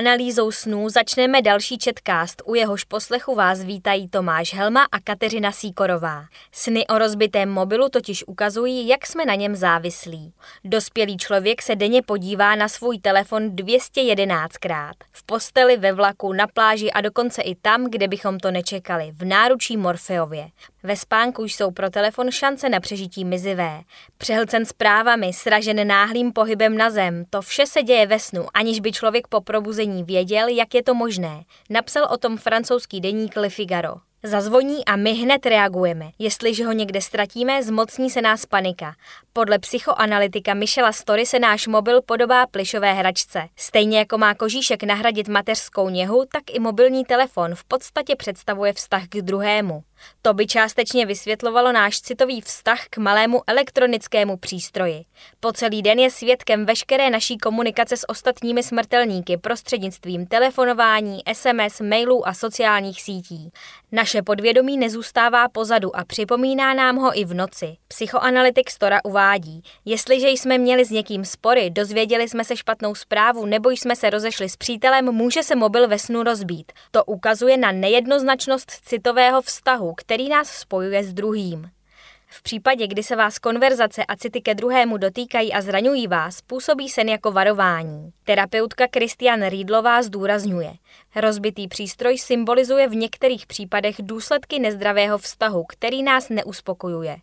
Analýzou snů začneme další četkást, u jehož poslechu vás vítají Tomáš Helma a Kateřina Síkorová. Sny o rozbitém mobilu totiž ukazují, jak jsme na něm závislí. Dospělý člověk se denně podívá na svůj telefon 211krát. V posteli, ve vlaku, na pláži a dokonce i tam, kde bychom to nečekali, v náručí Morfeově. Ve spánku jsou pro telefon šance na přežití mizivé. Přehlcen zprávami, sražen náhlým pohybem na zem, to vše se děje ve snu, aniž by člověk po probuzení věděl, jak je to možné. Napsal o tom francouzský deník Le Figaro. Zazvoní a my hned reagujeme. Jestliže ho někde ztratíme, zmocní se nás panika. Podle psychoanalytika Michela Story se náš mobil podobá plišové hračce. Stejně jako má kožíšek nahradit mateřskou něhu, tak i mobilní telefon v podstatě představuje vztah k druhému. To by částečně vysvětlovalo náš citový vztah k malému elektronickému přístroji. Po celý den je svědkem veškeré naší komunikace s ostatními smrtelníky prostřednictvím telefonování, SMS, mailů a sociálních sítí. Naše podvědomí nezůstává pozadu a připomíná nám ho i v noci. Psychoanalytik Stora uvádí, jestliže jsme měli s někým spory, dozvěděli jsme se špatnou zprávu nebo jsme se rozešli s přítelem, může se mobil ve snu rozbít. To ukazuje na nejednoznačnost citového vztahu, který nás spojuje s druhým. V případě, kdy se vás konverzace a city ke druhému dotýkají a zraňují vás, působí sen jako varování. Terapeutka Kristian Rýdlová zdůrazňuje. Rozbitý přístroj symbolizuje v některých případech důsledky nezdravého vztahu, který nás neuspokojuje.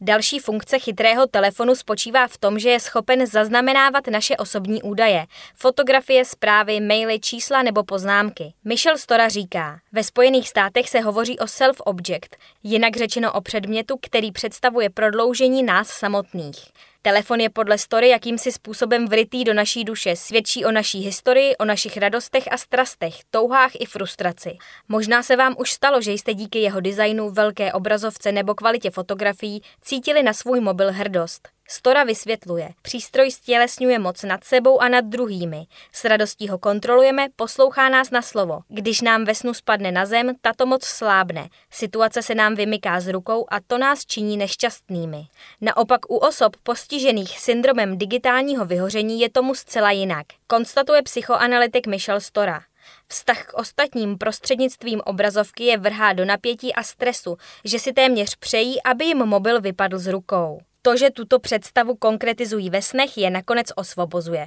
Další funkce chytrého telefonu spočívá v tom, že je schopen zaznamenávat naše osobní údaje, fotografie, zprávy, maily, čísla nebo poznámky. Michel Stora říká, ve Spojených státech se hovoří o self-object, jinak řečeno o předmětu, který představuje prodloužení nás samotných. Telefon je podle Story jakýmsi způsobem vrytý do naší duše, svědčí o naší historii, o našich radostech a strastech, touhách i frustraci. Možná se vám už stalo, že jste díky jeho designu, velké obrazovce nebo kvalitě fotografií cítili na svůj mobil hrdost. Stora vysvětluje. Přístroj stělesňuje moc nad sebou a nad druhými. S radostí ho kontrolujeme, poslouchá nás na slovo. Když nám ve snu spadne na zem, tato moc slábne. Situace se nám vymyká z rukou a to nás činí nešťastnými. Naopak u osob postižených syndromem digitálního vyhoření je tomu zcela jinak, konstatuje psychoanalytik Michel Stora. Vztah k ostatním prostřednictvím obrazovky je vrhá do napětí a stresu, že si téměř přejí, aby jim mobil vypadl z rukou. To, že tuto představu konkretizují ve snech, je nakonec osvobozuje.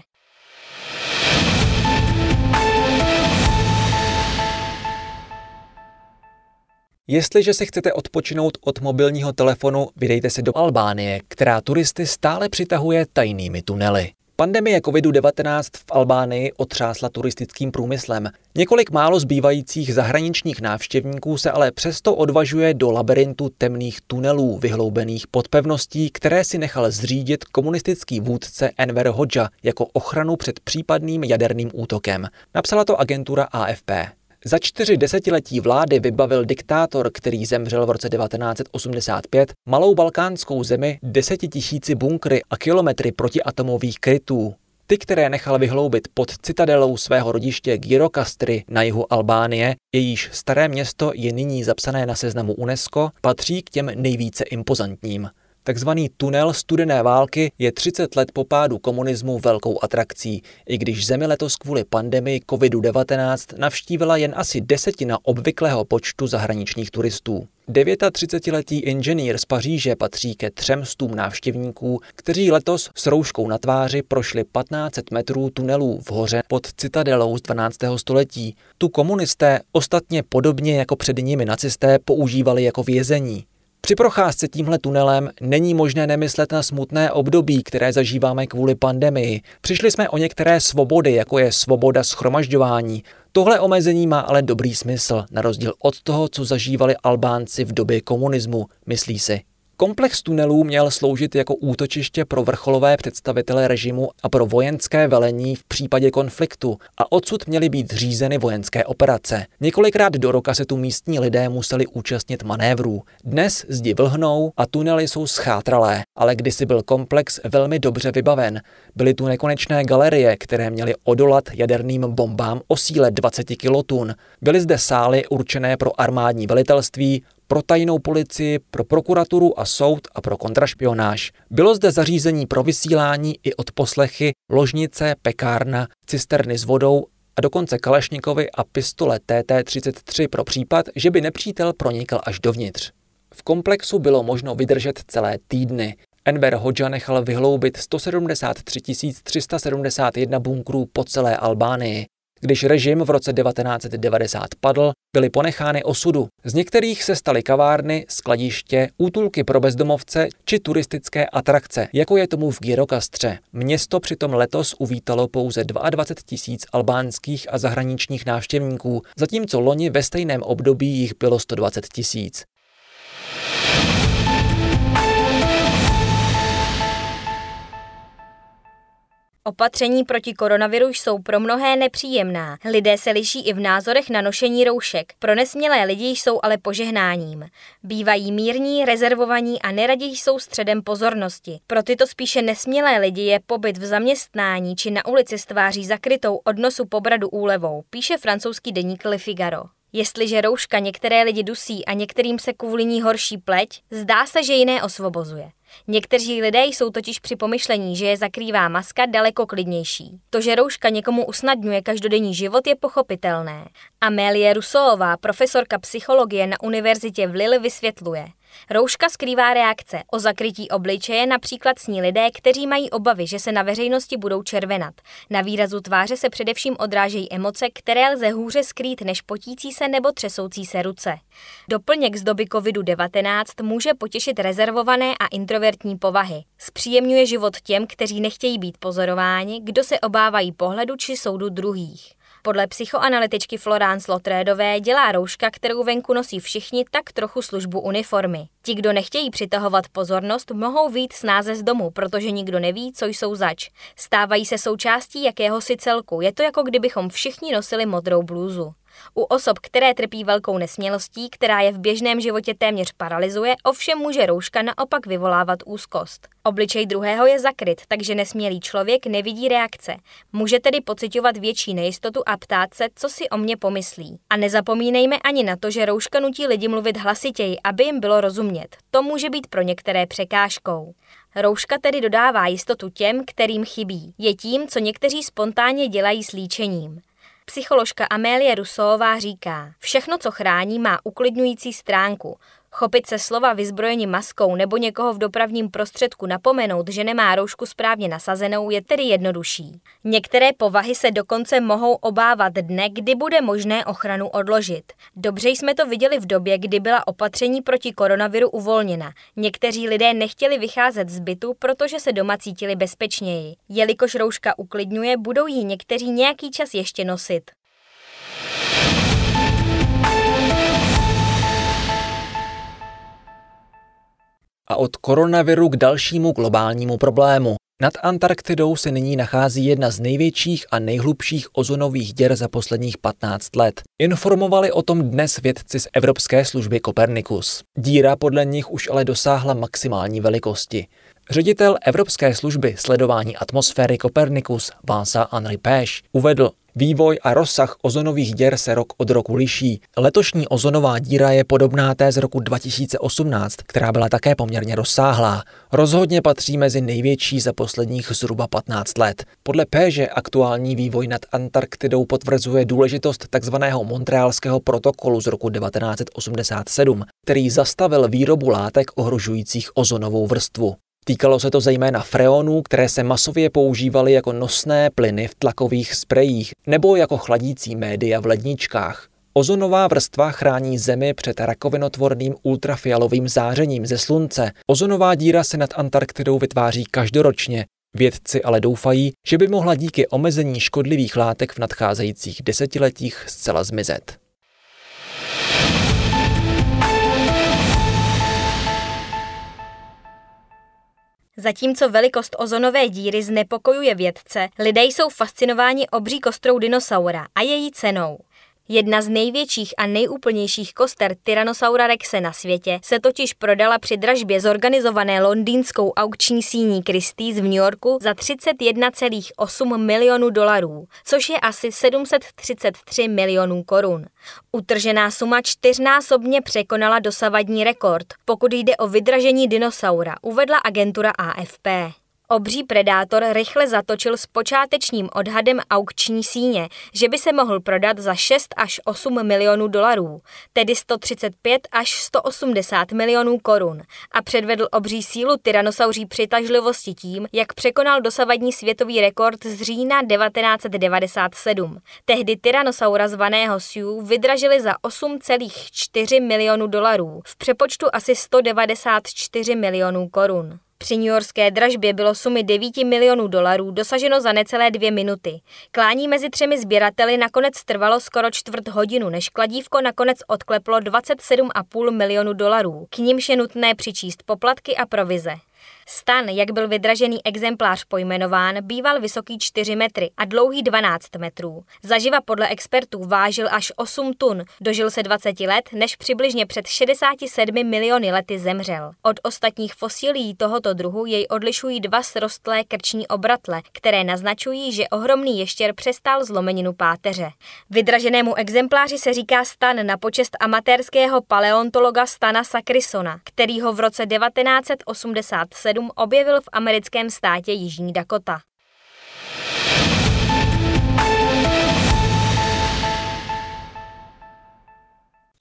Jestliže se chcete odpočinout od mobilního telefonu, vydejte se do Albánie, která turisty stále přitahuje tajnými tunely. Pandemie COVID-19 v Albánii otřásla turistickým průmyslem. Několik málo zbývajících zahraničních návštěvníků se ale přesto odvažuje do labirintu temných tunelů vyhloubených pod pevností, které si nechal zřídit komunistický vůdce Enver Hoxha jako ochranu před případným jaderným útokem. Napsala to agentura AFP. Za čtyři desetiletí vlády vybavil diktátor, který zemřel v roce 1985, malou balkánskou zemi desetitisíci bunkry a kilometry protiatomových krytů. Ty, které nechal vyhloubit pod citadelou svého rodiště Girokastry na jihu Albánie, jejíž staré město je nyní zapsané na seznamu UNESCO, patří k těm nejvíce impozantním. Takzvaný tunel studené války je 30 let po pádu komunismu velkou atrakcí, i když zemi letos kvůli pandemii COVID-19 navštívila jen asi desetina obvyklého počtu zahraničních turistů. 39-letý inženýr z Paříže patří ke třem stům návštěvníků, kteří letos s rouškou na tváři prošli 1500 metrů tunelů v hoře pod citadelou z 12. století. Tu komunisté ostatně podobně jako před nimi nacisté používali jako vězení. Při procházce tímhle tunelem není možné nemyslet na smutné období, které zažíváme kvůli pandemii. Přišli jsme o některé svobody, jako je svoboda schromažďování. Tohle omezení má ale dobrý smysl, na rozdíl od toho, co zažívali Albánci v době komunismu, myslí si. Komplex tunelů měl sloužit jako útočiště pro vrcholové představitele režimu a pro vojenské velení v případě konfliktu a odsud měly být řízeny vojenské operace. Několikrát do roka se tu místní lidé museli účastnit manévrů. Dnes zdi vlhnou a tunely jsou schátralé, ale kdysi byl komplex velmi dobře vybaven. Byly tu nekonečné galerie, které měly odolat jaderným bombám o síle 20 kilotun. Byly zde sály určené pro armádní velitelství, pro tajnou policii, pro prokuraturu a soud a pro kontrašpionáž. Bylo zde zařízení pro vysílání i odposlechy, ložnice, pekárna, cisterny s vodou a dokonce Kalešníkovi a pistole TT-33 pro případ, že by nepřítel pronikl až dovnitř. V komplexu bylo možno vydržet celé týdny. Enver Hoxha nechal vyhloubit 173 371 bunkrů po celé Albánii. Když režim v roce 1990 padl, byly ponechány osudu. Z některých se staly kavárny, skladiště, útulky pro bezdomovce či turistické atrakce, jako je tomu v Girokastře. Město přitom letos uvítalo pouze 22 tisíc albánských a zahraničních návštěvníků, zatímco loni ve stejném období jich bylo 120 tisíc. Opatření proti koronaviru jsou pro mnohé nepříjemná. Lidé se liší i v názorech na nošení roušek. Pro nesmělé lidi jsou ale požehnáním. Bývají mírní, rezervovaní a neradě jsou středem pozornosti. Pro tyto spíše nesmělé lidi je pobyt v zaměstnání či na ulici s tváří zakrytou od nosu pobradu úlevou, píše francouzský deník Le Figaro. Jestliže rouška některé lidi dusí a některým se kvůli ní horší pleť, zdá se, že jiné osvobozuje. Někteří lidé jsou totiž při pomyšlení, že je zakrývá maska daleko klidnější. To, že rouška někomu usnadňuje každodenní život, je pochopitelné. Amélie Rusová, profesorka psychologie na univerzitě v Lille, vysvětluje – Rouška skrývá reakce. O zakrytí obličeje například sní lidé, kteří mají obavy, že se na veřejnosti budou červenat. Na výrazu tváře se především odrážejí emoce, které lze hůře skrýt než potící se nebo třesoucí se ruce. Doplněk z doby COVID-19 může potěšit rezervované a introvertní povahy. Zpříjemňuje život těm, kteří nechtějí být pozorováni, kdo se obávají pohledu či soudu druhých. Podle psychoanalytičky Florence Lotrédové dělá rouška, kterou venku nosí všichni, tak trochu službu uniformy. Ti, kdo nechtějí přitahovat pozornost, mohou vít snáze z domu, protože nikdo neví, co jsou zač. Stávají se součástí jakéhosi celku. Je to jako kdybychom všichni nosili modrou blůzu. U osob, které trpí velkou nesmělostí, která je v běžném životě téměř paralizuje, ovšem může rouška naopak vyvolávat úzkost. Obličej druhého je zakryt, takže nesmělý člověk nevidí reakce. Může tedy pocitovat větší nejistotu a ptát se, co si o mě pomyslí. A nezapomínejme ani na to, že rouška nutí lidi mluvit hlasitěji, aby jim bylo rozumět. To může být pro některé překážkou. Rouška tedy dodává jistotu těm, kterým chybí. Je tím, co někteří spontánně dělají s líčením. Psycholožka Amélie Rusová říká, všechno, co chrání, má uklidňující stránku. Chopit se slova vyzbrojení maskou nebo někoho v dopravním prostředku napomenout, že nemá roušku správně nasazenou, je tedy jednodušší. Některé povahy se dokonce mohou obávat dne, kdy bude možné ochranu odložit. Dobře jsme to viděli v době, kdy byla opatření proti koronaviru uvolněna. Někteří lidé nechtěli vycházet z bytu, protože se doma cítili bezpečněji. Jelikož rouška uklidňuje, budou ji někteří nějaký čas ještě nosit. A od koronaviru k dalšímu globálnímu problému. Nad Antarktidou se nyní nachází jedna z největších a nejhlubších ozonových děr za posledních 15 let. Informovali o tom dnes vědci z Evropské služby Copernicus. Díra podle nich už ale dosáhla maximální velikosti. Ředitel Evropské služby sledování atmosféry Copernicus Vansa Henri Péš uvedl, Vývoj a rozsah ozonových děr se rok od roku liší. Letošní ozonová díra je podobná té z roku 2018, která byla také poměrně rozsáhlá. Rozhodně patří mezi největší za posledních zhruba 15 let. Podle Péže aktuální vývoj nad Antarktidou potvrzuje důležitost tzv. Montrealského protokolu z roku 1987, který zastavil výrobu látek ohrožujících ozonovou vrstvu. Týkalo se to zejména freonů, které se masově používaly jako nosné plyny v tlakových sprejích nebo jako chladící média v ledničkách. Ozonová vrstva chrání Zemi před rakovinotvorným ultrafialovým zářením ze slunce. Ozonová díra se nad Antarktidou vytváří každoročně. Vědci ale doufají, že by mohla díky omezení škodlivých látek v nadcházejících desetiletích zcela zmizet. Zatímco velikost ozonové díry znepokojuje vědce, lidé jsou fascinováni obří kostrou dinosaura a její cenou. Jedna z největších a nejúplnějších koster Tyrannosaura rexe na světě se totiž prodala při dražbě zorganizované londýnskou aukční síní Christie's v New Yorku za 31,8 milionů dolarů, což je asi 733 milionů korun. Utržená suma čtyřnásobně překonala dosavadní rekord, pokud jde o vydražení dinosaura, uvedla agentura AFP. Obří predátor rychle zatočil s počátečním odhadem aukční síně, že by se mohl prodat za 6 až 8 milionů dolarů, tedy 135 až 180 milionů korun a předvedl obří sílu tyranosauří přitažlivosti tím, jak překonal dosavadní světový rekord z října 1997. Tehdy tyranosaura zvaného Sioux vydražili za 8,4 milionů dolarů, v přepočtu asi 194 milionů korun. Při Yorkské dražbě bylo sumy 9 milionů dolarů dosaženo za necelé dvě minuty. Klání mezi třemi sběrateli nakonec trvalo skoro čtvrt hodinu, než kladívko nakonec odkleplo 27,5 milionů dolarů. K nímž je nutné přičíst poplatky a provize. Stan, jak byl vydražený exemplář pojmenován, býval vysoký 4 metry a dlouhý 12 metrů. Zaživa podle expertů vážil až 8 tun, dožil se 20 let, než přibližně před 67 miliony lety zemřel. Od ostatních fosílií tohoto druhu jej odlišují dva srostlé krční obratle, které naznačují, že ohromný ještěr přestal zlomeninu páteře. Vydraženému exempláři se říká stan na počest amatérského paleontologa Stana Sakrisona, který ho v roce 1987 1997 objevil v americkém státě Jižní Dakota.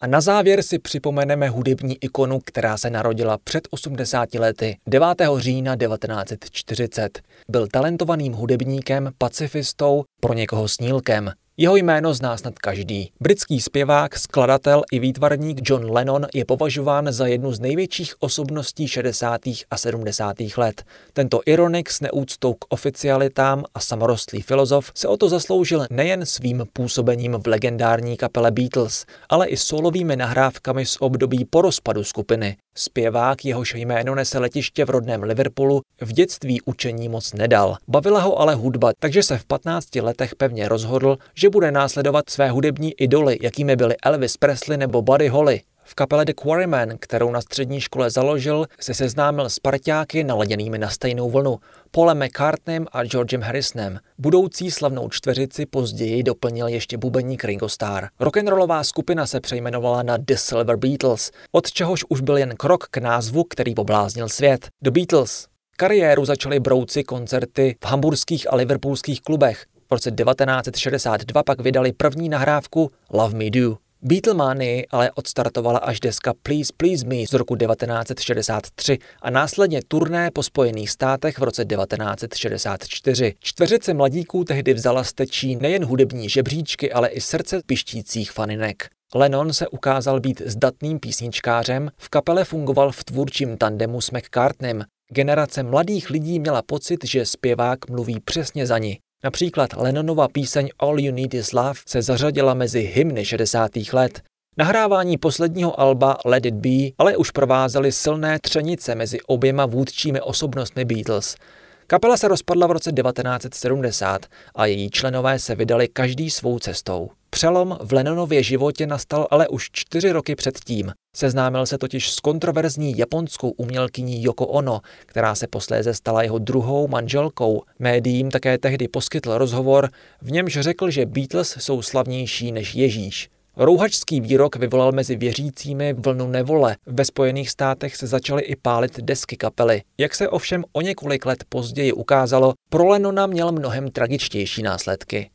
A na závěr si připomeneme hudební ikonu, která se narodila před 80 lety 9. října 1940. Byl talentovaným hudebníkem, pacifistou, pro někoho snílkem. Jeho jméno zná snad každý. Britský zpěvák, skladatel i výtvarník John Lennon je považován za jednu z největších osobností 60. a 70. let. Tento ironik s neúctou k oficialitám a samorostlý filozof se o to zasloužil nejen svým působením v legendární kapele Beatles, ale i solovými nahrávkami z období po rozpadu skupiny. Zpěvák, jehož jméno nese letiště v rodném Liverpoolu, v dětství učení moc nedal. Bavila ho ale hudba, takže se v 15 letech pevně rozhodl, že bude následovat své hudební idoly, jakými byli Elvis Presley nebo Buddy Holly. V kapele The Quarrymen, kterou na střední škole založil, se seznámil s parťáky naladěnými na stejnou vlnu, Paulem McCartneym a Georgem Harrisonem. Budoucí slavnou čtveřici později doplnil ještě bubeník Ringo Starr. Rock'n'rollová skupina se přejmenovala na The Silver Beatles, od čehož už byl jen krok k názvu, který pobláznil svět. The Beatles. Kariéru začaly brouci koncerty v hamburských a liverpoolských klubech. V roce 1962 pak vydali první nahrávku Love Me Do. Beatlemany ale odstartovala až deska Please Please Me z roku 1963 a následně turné po Spojených státech v roce 1964. Čtveřice mladíků tehdy vzala stečí nejen hudební žebříčky, ale i srdce pištících faninek. Lennon se ukázal být zdatným písničkářem, v kapele fungoval v tvůrčím tandemu s McCartneym. Generace mladých lidí měla pocit, že zpěvák mluví přesně za ní. Například Lennonova píseň All You Need Is Love se zařadila mezi hymny 60. let. Nahrávání posledního alba Let It Be ale už provázely silné třenice mezi oběma vůdčími osobnostmi Beatles. Kapela se rozpadla v roce 1970 a její členové se vydali každý svou cestou. Přelom v Lennonově životě nastal ale už čtyři roky předtím. Seznámil se totiž s kontroverzní japonskou umělkyní Yoko Ono, která se posléze stala jeho druhou manželkou. Médiím také tehdy poskytl rozhovor, v němž řekl, že Beatles jsou slavnější než Ježíš. Rouhačský výrok vyvolal mezi věřícími vlnu nevole. Ve Spojených státech se začaly i pálit desky kapely. Jak se ovšem o několik let později ukázalo, pro Lennona měl mnohem tragičtější následky.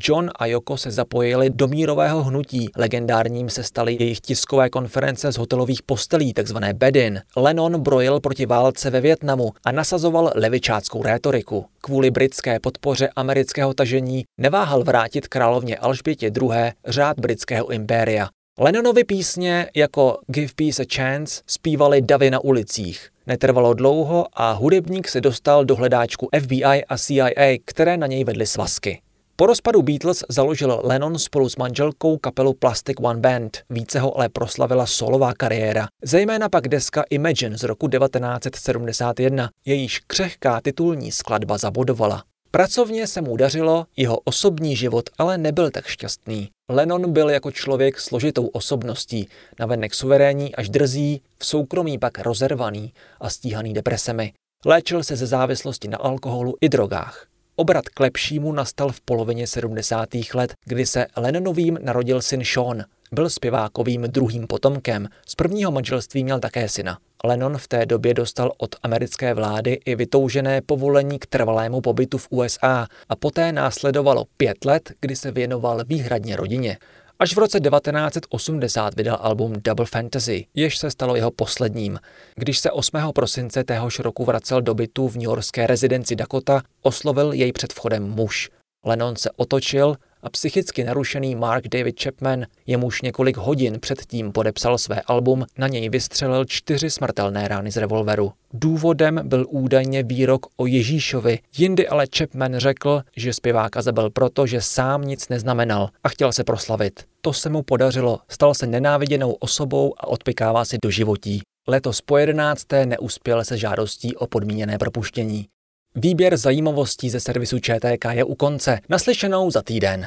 John a Yoko se zapojili do mírového hnutí. Legendárním se staly jejich tiskové konference z hotelových postelí, takzvané bedin. Lennon brojil proti válce ve Větnamu a nasazoval levičáckou rétoriku. Kvůli britské podpoře amerického tažení neváhal vrátit královně Alžbětě II. řád britského impéria. Lennonovi písně jako Give Peace a Chance zpívali davy na ulicích. Netrvalo dlouho a hudebník se dostal do hledáčku FBI a CIA, které na něj vedly svazky. Po rozpadu Beatles založil Lennon spolu s manželkou kapelu Plastic One Band. Více ho ale proslavila solová kariéra. Zejména pak deska Imagine z roku 1971. Jejíž křehká titulní skladba zabodovala. Pracovně se mu dařilo, jeho osobní život ale nebyl tak šťastný. Lennon byl jako člověk složitou osobností, navenek suverénní až drzí, v soukromí pak rozervaný a stíhaný depresemi. Léčil se ze závislosti na alkoholu i drogách. Obrat k lepšímu nastal v polovině 70. let, kdy se Lennonovým narodil syn Sean. Byl zpěvákovým druhým potomkem, z prvního manželství měl také syna. Lennon v té době dostal od americké vlády i vytoužené povolení k trvalému pobytu v USA a poté následovalo pět let, kdy se věnoval výhradně rodině. Až v roce 1980 vydal album Double Fantasy, jež se stalo jeho posledním. Když se 8. prosince téhož roku vracel do bytu v newyorské rezidenci Dakota, oslovil jej před vchodem muž. Lennon se otočil a psychicky narušený Mark David Chapman, jemuž několik hodin předtím podepsal své album, na něj vystřelil čtyři smrtelné rány z revolveru. Důvodem byl údajně výrok o Ježíšovi, jindy ale Chapman řekl, že zpěváka zabil proto, že sám nic neznamenal a chtěl se proslavit. To se mu podařilo, stal se nenáviděnou osobou a odpikává si do životí. Letos po jedenácté neuspěl se žádostí o podmíněné propuštění. Výběr zajímavostí ze servisu ČTK je u konce. Naslyšenou za týden.